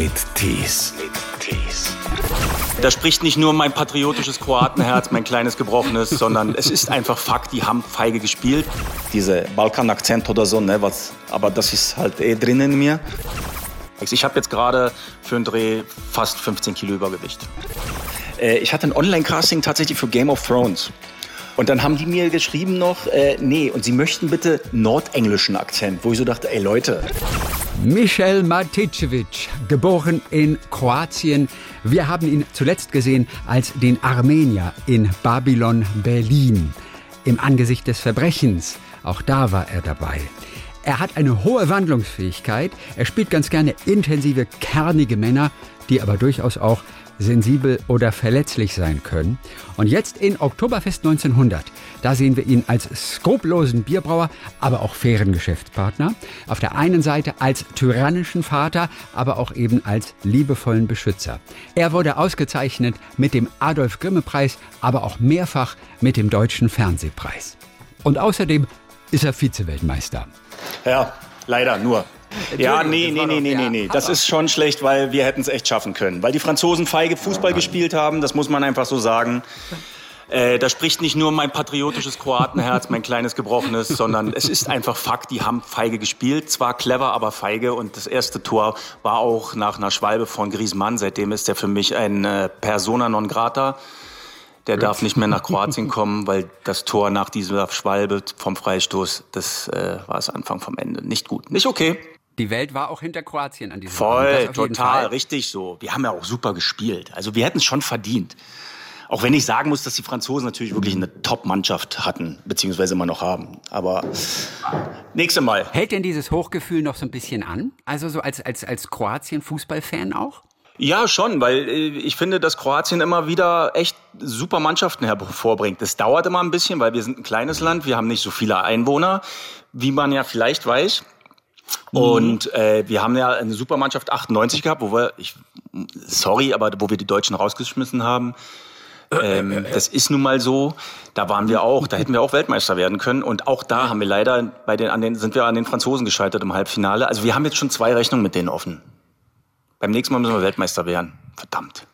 mit Tees. Da spricht nicht nur mein patriotisches Kroatenherz, mein kleines gebrochenes, sondern es ist einfach Fakt, die haben feige gespielt. Diese Balkan-Akzent oder so, ne, was, aber das ist halt eh drin in mir. Ich habe jetzt gerade für einen Dreh fast 15 Kilo Übergewicht. Äh, ich hatte ein Online-Casting tatsächlich für Game of Thrones. Und dann haben die mir geschrieben noch, äh, nee, und sie möchten bitte nordenglischen Akzent, wo ich so dachte, ey Leute. Michel Maticevic, geboren in Kroatien. Wir haben ihn zuletzt gesehen als den Armenier in Babylon Berlin. Im Angesicht des Verbrechens, auch da war er dabei. Er hat eine hohe Wandlungsfähigkeit. Er spielt ganz gerne intensive, kernige Männer, die aber durchaus auch sensibel oder verletzlich sein können. Und jetzt in Oktoberfest 1900, da sehen wir ihn als skrupellosen Bierbrauer, aber auch fairen Geschäftspartner. Auf der einen Seite als tyrannischen Vater, aber auch eben als liebevollen Beschützer. Er wurde ausgezeichnet mit dem Adolf Grimme Preis, aber auch mehrfach mit dem Deutschen Fernsehpreis. Und außerdem ist er Vizeweltmeister. Ja, leider nur. Ja, nee, nee, nee, nee, nee, nee. Das ist schon schlecht, weil wir hätten es echt schaffen können. Weil die Franzosen feige Fußball gespielt haben, das muss man einfach so sagen. Äh, da spricht nicht nur mein patriotisches Kroatenherz, mein kleines gebrochenes, sondern es ist einfach Fakt, die haben feige gespielt. Zwar clever, aber feige. Und das erste Tor war auch nach einer Schwalbe von Griezmann. Seitdem ist er für mich ein äh, Persona non grata. Der darf nicht mehr nach Kroatien kommen, weil das Tor nach dieser Schwalbe vom Freistoß, das äh, war das Anfang vom Ende. Nicht gut, nicht okay. Die Welt war auch hinter Kroatien an diesem Voll, total, richtig so. Wir haben ja auch super gespielt. Also wir hätten es schon verdient. Auch wenn ich sagen muss, dass die Franzosen natürlich wirklich eine Top-Mannschaft hatten, beziehungsweise immer noch haben. Aber nächste Mal. Hält denn dieses Hochgefühl noch so ein bisschen an? Also so als, als, als Kroatien-Fußballfan auch? Ja, schon, weil äh, ich finde, dass Kroatien immer wieder echt super Mannschaften hervorbringt. Das dauert immer ein bisschen, weil wir sind ein kleines Land, wir haben nicht so viele Einwohner, wie man ja vielleicht weiß. Und äh, wir haben ja eine Supermannschaft 98 gehabt, wo wir, ich, sorry, aber wo wir die Deutschen rausgeschmissen haben. Ähm, das ist nun mal so. Da waren wir auch, da hätten wir auch Weltmeister werden können. Und auch da haben wir leider bei den, an den, sind wir an den Franzosen gescheitert im Halbfinale. Also wir haben jetzt schon zwei Rechnungen mit denen offen. Beim nächsten Mal müssen wir Weltmeister werden. Verdammt.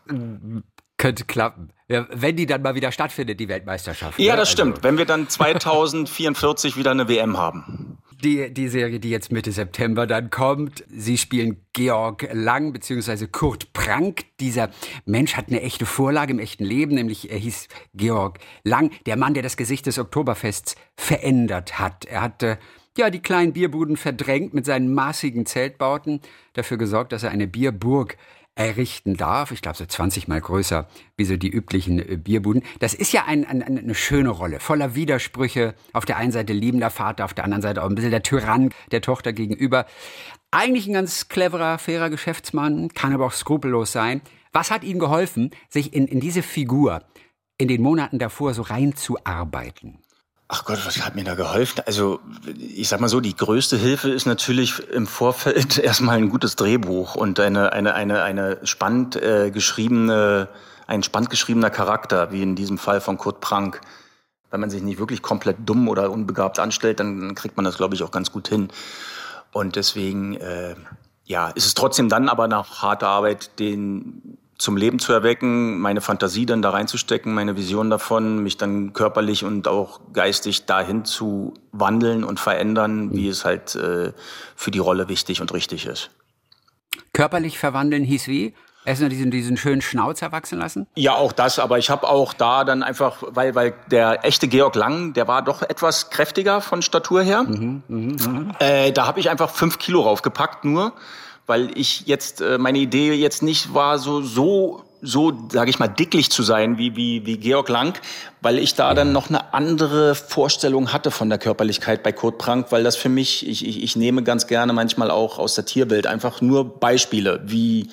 Könnte klappen. Ja, wenn die dann mal wieder stattfindet, die Weltmeisterschaft. Ja, ne? das also. stimmt. Wenn wir dann 2044 wieder eine WM haben. Die, die Serie, die jetzt Mitte September dann kommt. Sie spielen Georg Lang bzw. Kurt Prank. Dieser Mensch hat eine echte Vorlage im echten Leben, nämlich er hieß Georg Lang, der Mann, der das Gesicht des Oktoberfests verändert hat. Er hatte ja die kleinen Bierbuden verdrängt mit seinen maßigen Zeltbauten, dafür gesorgt, dass er eine Bierburg errichten darf. Ich glaube, so 20 mal größer wie so die üblichen äh, Bierbuden. Das ist ja ein, ein, eine schöne Rolle, voller Widersprüche. Auf der einen Seite liebender Vater, auf der anderen Seite auch ein bisschen der Tyrann der Tochter gegenüber. Eigentlich ein ganz cleverer, fairer Geschäftsmann, kann aber auch skrupellos sein. Was hat ihm geholfen, sich in, in diese Figur in den Monaten davor so reinzuarbeiten? Ach Gott, was hat mir da geholfen? Also ich sag mal so, die größte Hilfe ist natürlich im Vorfeld erstmal ein gutes Drehbuch und eine eine eine eine spannend äh, geschriebene ein spannend geschriebener Charakter, wie in diesem Fall von Kurt Prank. Wenn man sich nicht wirklich komplett dumm oder unbegabt anstellt, dann kriegt man das, glaube ich, auch ganz gut hin. Und deswegen, äh, ja, ist es trotzdem dann aber nach harter Arbeit, den zum Leben zu erwecken, meine Fantasie dann da reinzustecken, meine Vision davon, mich dann körperlich und auch geistig dahin zu wandeln und verändern, wie es halt äh, für die Rolle wichtig und richtig ist. Körperlich verwandeln hieß wie? Erstmal diesen, diesen schönen Schnauzer wachsen lassen? Ja, auch das, aber ich habe auch da dann einfach, weil, weil der echte Georg Lang, der war doch etwas kräftiger von Statur her. Mhm, mh, mh. Äh, da habe ich einfach fünf Kilo raufgepackt nur weil ich jetzt äh, meine Idee jetzt nicht war so so so sage ich mal dicklich zu sein wie wie wie Georg Lang, weil ich da dann noch eine andere Vorstellung hatte von der Körperlichkeit bei Kurt Prank, weil das für mich ich ich, ich nehme ganz gerne manchmal auch aus der Tierwelt einfach nur Beispiele wie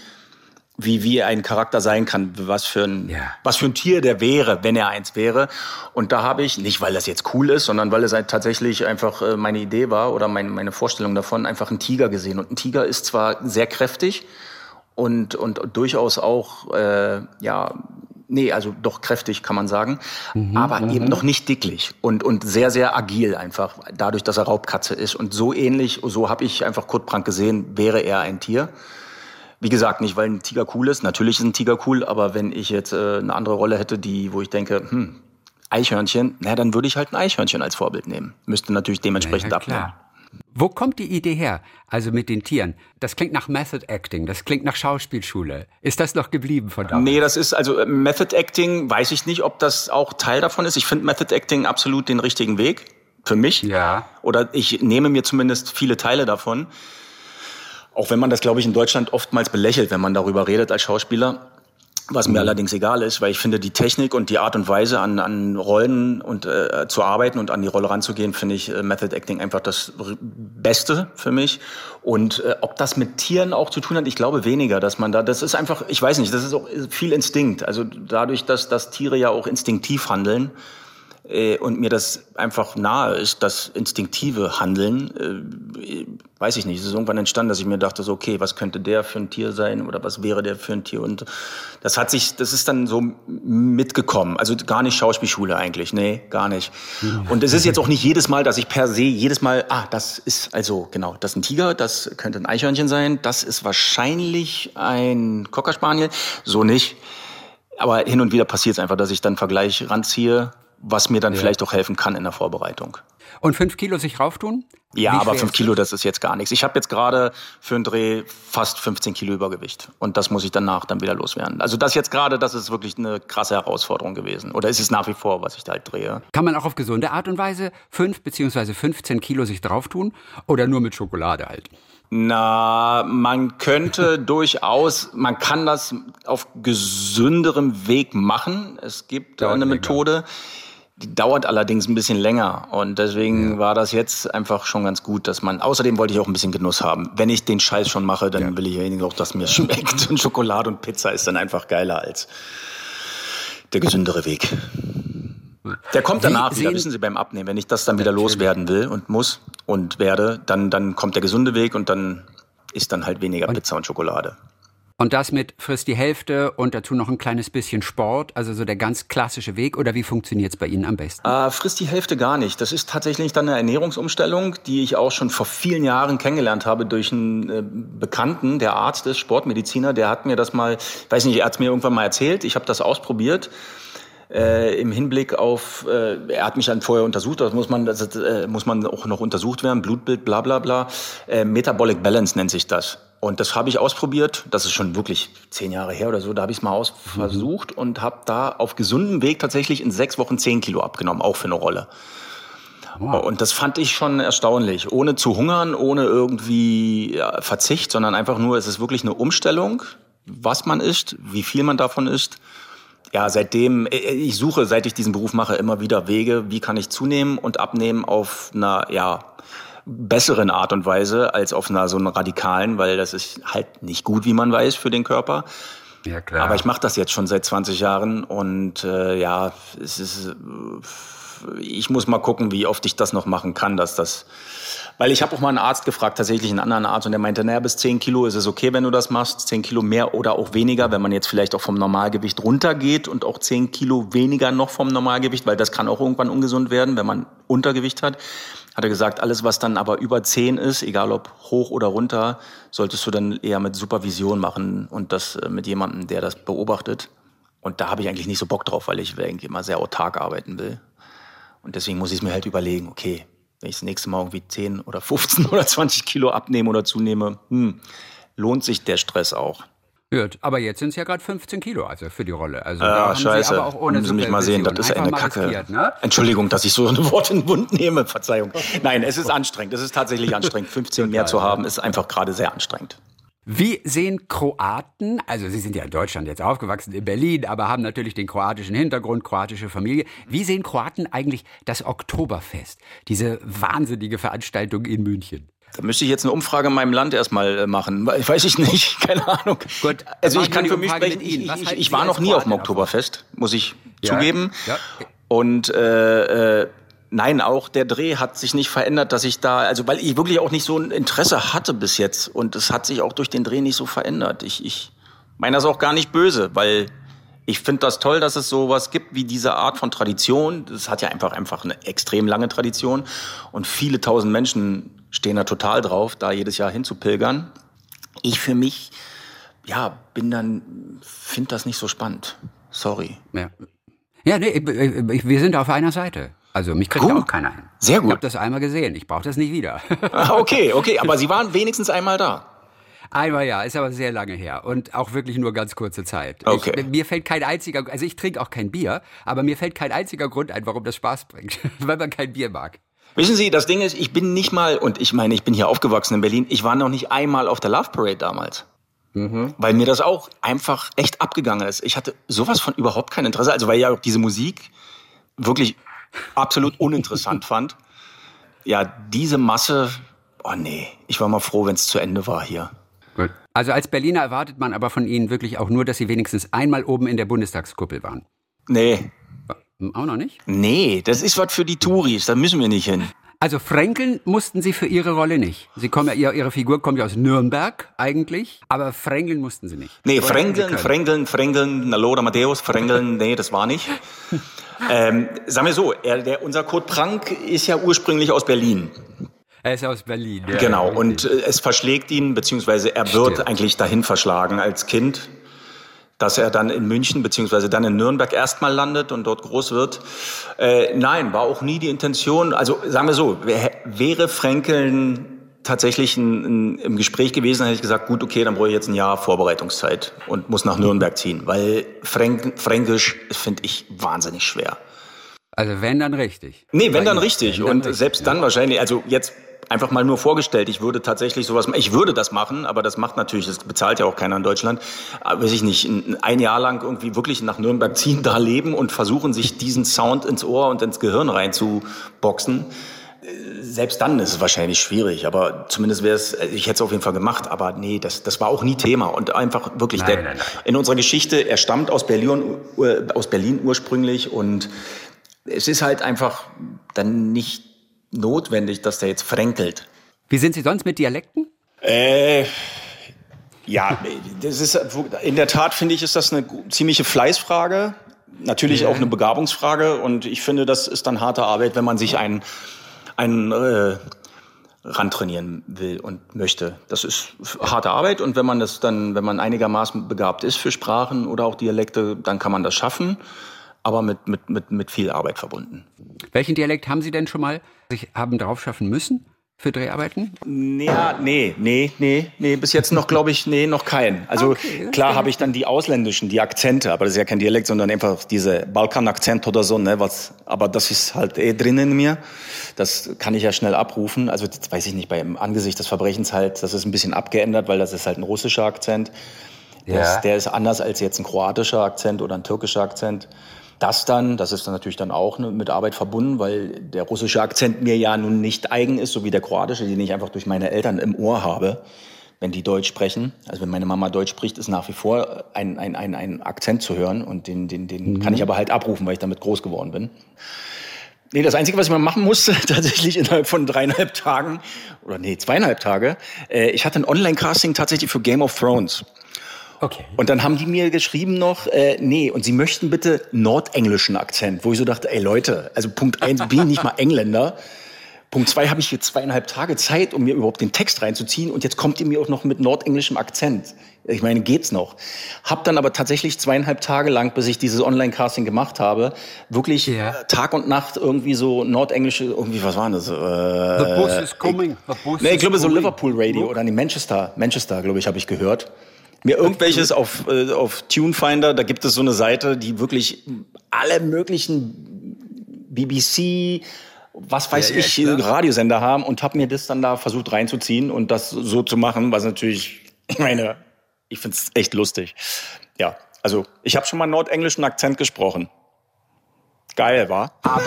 wie, wie ein Charakter sein kann, was für ein, ja. was für ein Tier der wäre, wenn er eins wäre. Und da habe ich, nicht weil das jetzt cool ist, sondern weil es halt tatsächlich einfach äh, meine Idee war oder meine, meine Vorstellung davon, einfach einen Tiger gesehen. Und ein Tiger ist zwar sehr kräftig und, und, durchaus auch, äh, ja, nee, also doch kräftig kann man sagen, mhm, aber mhm. eben noch nicht dicklich und, und sehr, sehr agil einfach, dadurch, dass er Raubkatze ist. Und so ähnlich, so habe ich einfach Kurt Brandt gesehen, wäre er ein Tier Wie gesagt, nicht weil ein Tiger cool ist. Natürlich ist ein Tiger cool, aber wenn ich jetzt äh, eine andere Rolle hätte, die, wo ich denke, hm, Eichhörnchen, na, dann würde ich halt ein Eichhörnchen als Vorbild nehmen. Müsste natürlich dementsprechend ja, abnehmen. Wo kommt die Idee her? Also mit den Tieren. Das klingt nach Method Acting, das klingt nach Schauspielschule. Ist das noch geblieben von damals? Nee, das ist also äh, Method Acting, weiß ich nicht, ob das auch Teil davon ist. Ich finde Method Acting absolut den richtigen Weg für mich. Ja. Oder ich nehme mir zumindest viele Teile davon. Auch wenn man das, glaube ich, in Deutschland oftmals belächelt, wenn man darüber redet als Schauspieler. Was mir mhm. allerdings egal ist, weil ich finde, die Technik und die Art und Weise an, an Rollen und äh, zu arbeiten und an die Rolle ranzugehen, finde ich äh, Method Acting einfach das Beste für mich. Und äh, ob das mit Tieren auch zu tun hat, ich glaube weniger, dass man da, das ist einfach, ich weiß nicht, das ist auch viel Instinkt. Also dadurch, dass, dass Tiere ja auch instinktiv handeln, äh, und mir das einfach nahe ist, das instinktive Handeln, äh, weiß ich nicht, es ist irgendwann entstanden, dass ich mir dachte, so, okay, was könnte der für ein Tier sein oder was wäre der für ein Tier? Und das hat sich, das ist dann so mitgekommen, also gar nicht Schauspielschule eigentlich, nee, gar nicht. Und es ist jetzt auch nicht jedes Mal, dass ich per se jedes Mal, ah, das ist, also genau, das ist ein Tiger, das könnte ein Eichhörnchen sein, das ist wahrscheinlich ein Cocker Spaniel, so nicht. Aber hin und wieder passiert es einfach, dass ich dann Vergleich ranziehe was mir dann ja. vielleicht auch helfen kann in der Vorbereitung. Und fünf Kilo sich rauftun? Ja, aber fünf Kilo, das ist jetzt gar nichts. Ich habe jetzt gerade für einen Dreh fast 15 Kilo Übergewicht. Und das muss ich danach dann wieder loswerden. Also das jetzt gerade, das ist wirklich eine krasse Herausforderung gewesen. Oder ist es nach wie vor, was ich da halt drehe. Kann man auch auf gesunde Art und Weise fünf beziehungsweise 15 Kilo sich drauftun? Oder nur mit Schokolade halt? Na, man könnte durchaus, man kann das auf gesünderem Weg machen. Es gibt Dauert eine Methode. Länger die dauert allerdings ein bisschen länger und deswegen ja. war das jetzt einfach schon ganz gut, dass man. Außerdem wollte ich auch ein bisschen Genuss haben. Wenn ich den Scheiß schon mache, dann ja. will ich auch, dass mir schmeckt. Und Schokolade und Pizza ist dann einfach geiler als der gesündere Weg. Der kommt danach Wie wieder, wissen Sie, beim Abnehmen. Wenn ich das dann wieder loswerden will und muss und werde, dann, dann kommt der gesunde Weg und dann ist dann halt weniger Pizza und Schokolade. Und das mit frisst die Hälfte und dazu noch ein kleines bisschen Sport, also so der ganz klassische Weg oder wie funktioniert es bei Ihnen am besten? Äh, frisst die Hälfte gar nicht. Das ist tatsächlich dann eine Ernährungsumstellung, die ich auch schon vor vielen Jahren kennengelernt habe durch einen äh, Bekannten, der Arzt ist, Sportmediziner, der hat mir das mal, weiß nicht, er hat es mir irgendwann mal erzählt, ich habe das ausprobiert. Äh, im Hinblick auf, äh, er hat mich dann vorher untersucht, das muss man, das äh, muss man auch noch untersucht werden, Blutbild, bla bla bla. Äh, Metabolic Balance nennt sich das. Und das habe ich ausprobiert. Das ist schon wirklich zehn Jahre her oder so. Da habe ich es mal aus mhm. versucht und habe da auf gesundem Weg tatsächlich in sechs Wochen zehn Kilo abgenommen, auch für eine Rolle. Wow. Und das fand ich schon erstaunlich. Ohne zu hungern, ohne irgendwie ja, Verzicht, sondern einfach nur, es ist wirklich eine Umstellung, was man isst, wie viel man davon isst. Ja, seitdem, äh, ich suche, seit ich diesen Beruf mache, immer wieder Wege, wie kann ich zunehmen und abnehmen auf einer, ja, besseren Art und Weise als auf einer so einer radikalen, weil das ist halt nicht gut, wie man weiß, für den Körper. Ja, klar. Aber ich mache das jetzt schon seit 20 Jahren und äh, ja, es ist, äh, ich muss mal gucken, wie oft ich das noch machen kann, dass das, weil ich habe auch mal einen Arzt gefragt, tatsächlich einen anderen Arzt, und der meinte, naja, bis 10 Kilo ist es okay, wenn du das machst, 10 Kilo mehr oder auch weniger, wenn man jetzt vielleicht auch vom Normalgewicht runtergeht und auch 10 Kilo weniger noch vom Normalgewicht, weil das kann auch irgendwann ungesund werden, wenn man Untergewicht hat hat er gesagt, alles, was dann aber über 10 ist, egal ob hoch oder runter, solltest du dann eher mit Supervision machen und das äh, mit jemandem, der das beobachtet. Und da habe ich eigentlich nicht so Bock drauf, weil ich irgendwie immer sehr autark arbeiten will. Und deswegen muss ich es mir halt überlegen, okay, wenn ich das nächste Mal irgendwie 10 oder 15 oder 20 Kilo abnehme oder zunehme, hm, lohnt sich der Stress auch. Hört. Aber jetzt sind es ja gerade 15 Kilo, also für die Rolle. Also ah, scheiße. Sie aber auch ohne Sie mich mal sehen, das ist eine Kacke. Riskiert, ne? Entschuldigung, dass ich so ein Wort in den Mund nehme, Verzeihung. Nein, es ist anstrengend, es ist tatsächlich anstrengend. 15 mehr zu haben, ist einfach gerade sehr anstrengend. Wie sehen Kroaten, also Sie sind ja in Deutschland jetzt aufgewachsen, in Berlin, aber haben natürlich den kroatischen Hintergrund, kroatische Familie. Wie sehen Kroaten eigentlich das Oktoberfest, diese wahnsinnige Veranstaltung in München? Da müsste ich jetzt eine Umfrage in meinem Land erstmal äh, machen. Weiß ich nicht, keine Ahnung. Gut, also ich kann für mich sprechen, ich, ich, ich war noch nie auf dem Oktoberfest, muss ich ja. zugeben. Ja. Und äh, äh, nein, auch der Dreh hat sich nicht verändert, dass ich da, also weil ich wirklich auch nicht so ein Interesse hatte bis jetzt. Und es hat sich auch durch den Dreh nicht so verändert. Ich, ich meine das auch gar nicht böse, weil ich finde das toll, dass es sowas gibt wie diese Art von Tradition. Das hat ja einfach einfach eine extrem lange Tradition und viele tausend Menschen stehen da total drauf, da jedes Jahr hinzupilgern. Ich für mich ja, bin dann, finde das nicht so spannend. Sorry. Ja, ja nee, wir sind auf einer Seite. Also mich kriegt auch keiner hin. Sehr gut. Ich habe das einmal gesehen. Ich brauche das nicht wieder. Ah, okay, okay. Aber Sie waren wenigstens einmal da. Einmal ja, ist aber sehr lange her und auch wirklich nur ganz kurze Zeit. Okay. Ich, mir fällt kein einziger, also ich trinke auch kein Bier, aber mir fällt kein einziger Grund ein, warum das Spaß bringt, weil man kein Bier mag. Wissen Sie, das Ding ist, ich bin nicht mal, und ich meine, ich bin hier aufgewachsen in Berlin, ich war noch nicht einmal auf der Love Parade damals. Mhm. Weil mir das auch einfach echt abgegangen ist. Ich hatte sowas von überhaupt kein Interesse, also weil ja auch diese Musik wirklich absolut uninteressant fand. Ja, diese Masse, oh nee, ich war mal froh, wenn es zu Ende war hier. Gut. Also als Berliner erwartet man aber von Ihnen wirklich auch nur, dass Sie wenigstens einmal oben in der Bundestagskuppel waren. Nee. Auch noch nicht? Nee, das ist was für die Touris, da müssen wir nicht hin. Also Fränkeln mussten Sie für Ihre Rolle nicht. Sie kommen ja, Ihre Figur kommt ja aus Nürnberg eigentlich, aber Fränkeln mussten Sie nicht. Nee, Fränkeln, Fränkeln, Fränkeln, na Lothar Matthäus, Fränkeln, nee, das war nicht. ähm, sagen wir so, er, der, unser Kurt Prank ist ja ursprünglich aus Berlin. Er ist aus Berlin. Ja, genau, und äh, es verschlägt ihn, beziehungsweise er wird Stimmt. eigentlich dahin verschlagen als Kind, dass er dann in München, beziehungsweise dann in Nürnberg erstmal landet und dort groß wird. Äh, nein, war auch nie die Intention. Also sagen wir so, wäre Fränkeln tatsächlich ein, ein, im Gespräch gewesen, hätte ich gesagt, gut, okay, dann brauche ich jetzt ein Jahr Vorbereitungszeit und muss nach Nürnberg ziehen, weil Fränk, Fränkisch finde ich wahnsinnig schwer. Also wenn dann richtig. Nee, wenn dann richtig. Wenn dann und richtig, selbst ja. dann wahrscheinlich, also jetzt einfach mal nur vorgestellt, ich würde tatsächlich sowas, ich würde das machen, aber das macht natürlich, das bezahlt ja auch keiner in Deutschland, aber weiß ich nicht, ein Jahr lang irgendwie wirklich nach Nürnberg ziehen, da leben und versuchen, sich diesen Sound ins Ohr und ins Gehirn reinzuboxen. Selbst dann ist es wahrscheinlich schwierig, aber zumindest wäre es, ich hätte es auf jeden Fall gemacht, aber nee, das, das war auch nie Thema und einfach wirklich nein, der, nein, nein. in unserer Geschichte, er stammt aus Berlin, äh, aus Berlin ursprünglich und es ist halt einfach dann nicht notwendig, dass der jetzt fränkelt. Wie sind Sie sonst mit Dialekten? Äh, ja, das ist in der Tat finde ich, ist das eine ziemliche Fleißfrage. Natürlich ja. auch eine Begabungsfrage und ich finde, das ist dann harte Arbeit, wenn man sich einen, einen äh, rantrainieren will und möchte. Das ist harte Arbeit und wenn man das dann, wenn man einigermaßen begabt ist für Sprachen oder auch Dialekte, dann kann man das schaffen aber mit, mit, mit, mit viel Arbeit verbunden. Welchen Dialekt haben Sie denn schon mal sich haben drauf schaffen müssen? Für Dreharbeiten? Ja, nee, nee, nee, nee, bis jetzt noch, glaube ich, nee, noch kein. Also okay, klar habe ich dann die ausländischen, die Akzente, aber das ist ja kein Dialekt, sondern einfach diese Balkan-Akzent oder so, ne, was, aber das ist halt eh drin in mir. Das kann ich ja schnell abrufen. Also, das weiß ich nicht, beim Angesicht des Verbrechens halt, das ist ein bisschen abgeändert, weil das ist halt ein russischer Akzent. Ja. Das, der ist anders als jetzt ein kroatischer Akzent oder ein türkischer Akzent. Das dann, das ist dann natürlich dann auch mit Arbeit verbunden, weil der russische Akzent mir ja nun nicht eigen ist, so wie der kroatische, den ich einfach durch meine Eltern im Ohr habe, wenn die Deutsch sprechen. Also wenn meine Mama Deutsch spricht, ist nach wie vor ein, ein, ein, ein Akzent zu hören und den, den, den mhm. kann ich aber halt abrufen, weil ich damit groß geworden bin. Nee, das Einzige, was ich mal machen musste, tatsächlich innerhalb von dreieinhalb Tagen, oder nee, zweieinhalb Tage, äh, ich hatte ein Online-Casting tatsächlich für Game of Thrones. Okay. Und dann haben die mir geschrieben noch, äh, nee, und sie möchten bitte nordenglischen Akzent, wo ich so dachte, ey Leute, also Punkt eins, bin ich nicht mal Engländer. Punkt zwei, habe ich hier zweieinhalb Tage Zeit, um mir überhaupt den Text reinzuziehen und jetzt kommt ihr mir auch noch mit nordenglischem Akzent. Ich meine, geht's noch? Hab dann aber tatsächlich zweieinhalb Tage lang, bis ich dieses Online-Casting gemacht habe, wirklich yeah. Tag und Nacht irgendwie so nordenglische, irgendwie, was war das? Äh, The Bus is coming. The bus nee, ich glaube so Liverpool Radio oder nee, Manchester, Manchester, glaube ich, habe ich gehört mir irgendwelches auf, äh, auf TuneFinder, da gibt es so eine Seite, die wirklich alle möglichen BBC, was weiß ja, ich, ja, Radiosender haben und habe mir das dann da versucht reinzuziehen und das so zu machen, was natürlich, ich meine, ich find's echt lustig. Ja, also ich habe schon mal nordenglischen Akzent gesprochen. Geil, war. Aber,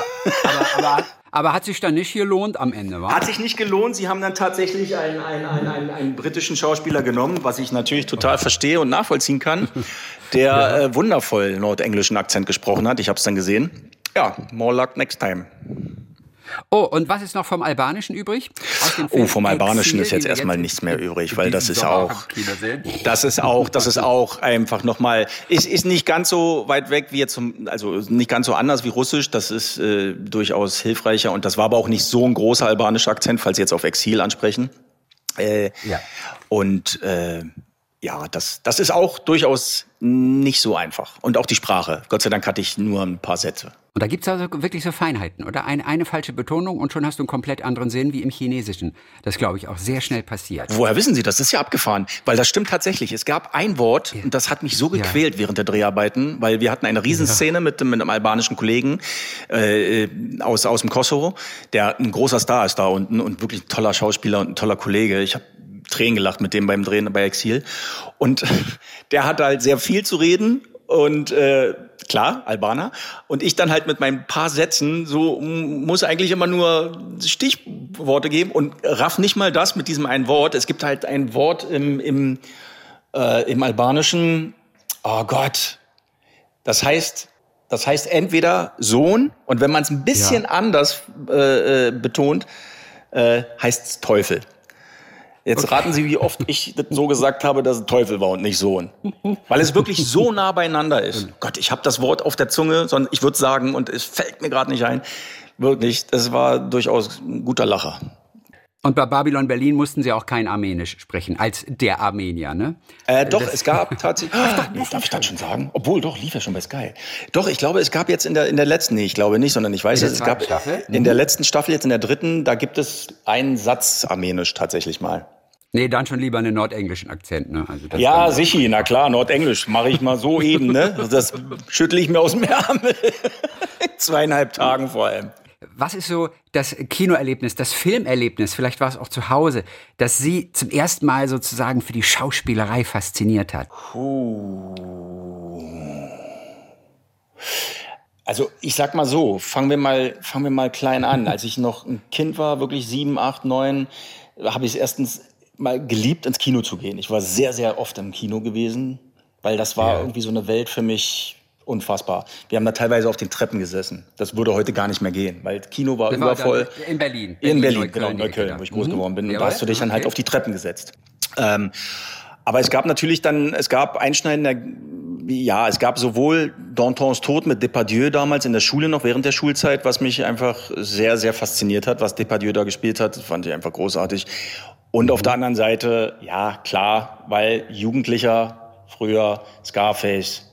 aber, aber, aber hat sich dann nicht gelohnt am Ende, war? Hat sich nicht gelohnt. Sie haben dann tatsächlich einen, einen, einen, einen, einen britischen Schauspieler genommen, was ich natürlich total verstehe und nachvollziehen kann, der ja. äh, wundervoll nordenglischen Akzent gesprochen hat. Ich habe es dann gesehen. Ja, more luck next time. Oh, und was ist noch vom Albanischen übrig? oh, vom Albanischen ist jetzt erstmal nichts mehr übrig, weil das ist auch, das ist auch, das ist auch einfach nochmal, ist, ist nicht ganz so weit weg wie jetzt, also nicht ganz so anders wie Russisch, das ist äh, durchaus hilfreicher und das war aber auch nicht so ein großer albanischer Akzent, falls Sie jetzt auf Exil ansprechen. Äh, ja. Und äh, ja, das, das ist auch durchaus nicht so einfach. Und auch die Sprache. Gott sei Dank hatte ich nur ein paar Sätze. Und da gibt es also wirklich so Feinheiten, oder? Eine, eine falsche Betonung und schon hast du einen komplett anderen Sinn wie im Chinesischen. Das, glaube ich, auch sehr schnell passiert. Woher wissen Sie das? Das ist ja abgefahren. Weil das stimmt tatsächlich. Es gab ein Wort, ja. und das hat mich so gequält ja. während der Dreharbeiten, weil wir hatten eine Riesenszene ja. mit, mit einem albanischen Kollegen äh, aus, aus dem Kosovo, der ein großer Star ist da unten und wirklich ein toller Schauspieler und ein toller Kollege. Ich habe Tränen gelacht mit dem beim Drehen bei Exil. Und der hat halt sehr viel zu reden und äh, klar, Albaner. Und ich dann halt mit meinen paar Sätzen so muss eigentlich immer nur Stichworte geben und raff nicht mal das mit diesem einen Wort. Es gibt halt ein Wort im, im, äh, im Albanischen, oh Gott, das heißt, das heißt entweder Sohn und wenn man es ein bisschen ja. anders äh, äh betont, äh, heißt es Teufel. Jetzt okay. raten Sie, wie oft ich so gesagt habe, dass es Teufel war und nicht Sohn. Weil es wirklich so nah beieinander ist. Gott, ich habe das Wort auf der Zunge, sondern ich würde sagen, und es fällt mir gerade nicht ein, wirklich, das war durchaus ein guter Lacher. Und bei Babylon Berlin mussten Sie auch kein Armenisch sprechen, als der Armenier, ne? Äh, doch, das es gab tatsächlich. Ah, darf ich das schon sagen? Obwohl, doch, lief ja schon bei Sky. Doch, ich glaube, es gab jetzt in der, in der letzten, nee, ich glaube nicht, sondern ich weiß es, es gab Staffel? in der letzten Staffel, jetzt in der dritten, da gibt es einen Satz Armenisch tatsächlich mal. Nee, dann schon lieber einen nordenglischen Akzent, ne? Also ja, sicher, na klar, Nordenglisch mache ich mal so eben, ne? Das schüttle ich mir aus dem Ärmel. Zweieinhalb Tagen vor allem. Was ist so das Kinoerlebnis, das Filmerlebnis, vielleicht war es auch zu Hause, das Sie zum ersten Mal sozusagen für die Schauspielerei fasziniert hat? Puh. Also ich sag mal so, fangen wir mal, fangen wir mal klein an. Als ich noch ein Kind war, wirklich sieben, acht, neun, habe ich es erstens mal geliebt, ins Kino zu gehen. Ich war sehr, sehr oft im Kino gewesen, weil das war ja. irgendwie so eine Welt für mich unfassbar. Wir haben da teilweise auf den Treppen gesessen. Das würde heute gar nicht mehr gehen, weil Kino war das übervoll. War in Berlin. In Berlin, Berlin genau, in Neukölln, wo ich groß mhm. geworden bin. Und da hast du dich dann halt auf die Treppen gesetzt. Ähm, aber es gab natürlich dann, es gab einschneidende, ja, es gab sowohl Dantons Tod mit Depardieu damals in der Schule noch während der Schulzeit, was mich einfach sehr, sehr fasziniert hat, was Depardieu da gespielt hat. Das fand ich einfach großartig. Und auf der anderen Seite, ja, klar, weil Jugendlicher, früher Scarface,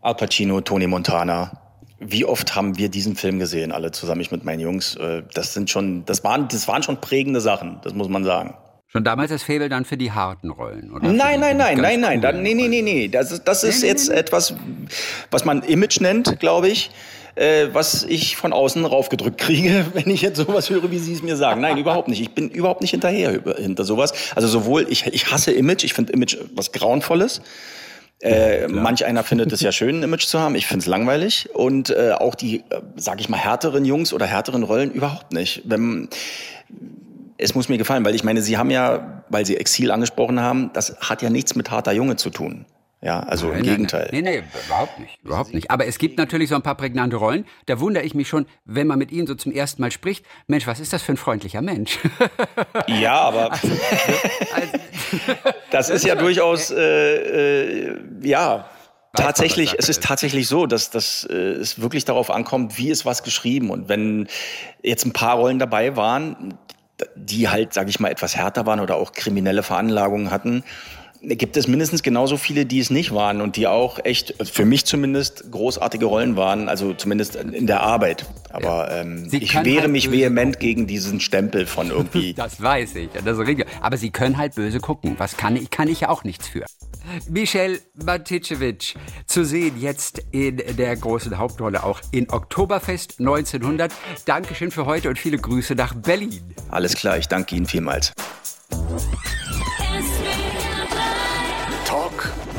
Al Pacino, Tony Montana. Wie oft haben wir diesen Film gesehen, alle zusammen, ich mit meinen Jungs? Äh, das sind schon, das waren, das waren schon prägende Sachen, das muss man sagen. Schon damals das Faible dann für die harten Rollen, oder? Nein, nein, nein, nein, nein, dann, nee, nee, nee, nee. Das ist, das ist jetzt etwas, was man Image nennt, glaube ich äh, was ich von außen raufgedrückt kriege, wenn ich jetzt sowas höre, wie Sie es mir sagen. Nein, überhaupt nicht. Ich bin überhaupt nicht hinterher hinter sowas. Also sowohl, ich, ich hasse Image, ich finde Image was Grauenvolles. Äh, manch einer findet es ja schön, ein Image zu haben. Ich finde es langweilig. Und äh, auch die, äh, sage ich mal, härteren Jungs oder härteren Rollen überhaupt nicht. Wenn, es muss mir gefallen, weil ich meine, Sie haben ja, weil Sie Exil angesprochen haben, das hat ja nichts mit harter Junge zu tun. Ja, also nein, im Gegenteil. Nein, nein, nee, überhaupt nicht, überhaupt nicht. Aber es gibt natürlich so ein paar prägnante Rollen. Da wundere ich mich schon, wenn man mit ihnen so zum ersten Mal spricht. Mensch, was ist das für ein freundlicher Mensch? Ja, aber also, also, das ist ja durchaus, äh, äh, ja, tatsächlich, es ist tatsächlich so, dass, dass äh, es wirklich darauf ankommt, wie ist was geschrieben. Und wenn jetzt ein paar Rollen dabei waren, die halt, sage ich mal, etwas härter waren oder auch kriminelle Veranlagungen hatten, gibt es mindestens genauso viele, die es nicht waren und die auch echt, für mich zumindest, großartige Rollen waren, also zumindest in der Arbeit. Aber ähm, ich wehre halt mich vehement gucken. gegen diesen Stempel von irgendwie. das weiß ich, das ist richtig. Aber sie können halt böse gucken. Was kann ich, kann ich ja auch nichts für. Michel Maticevic zu sehen jetzt in der großen Hauptrolle auch in Oktoberfest 1900. Dankeschön für heute und viele Grüße nach Berlin. Alles klar, ich danke Ihnen vielmals.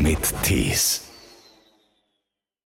Mit Tees.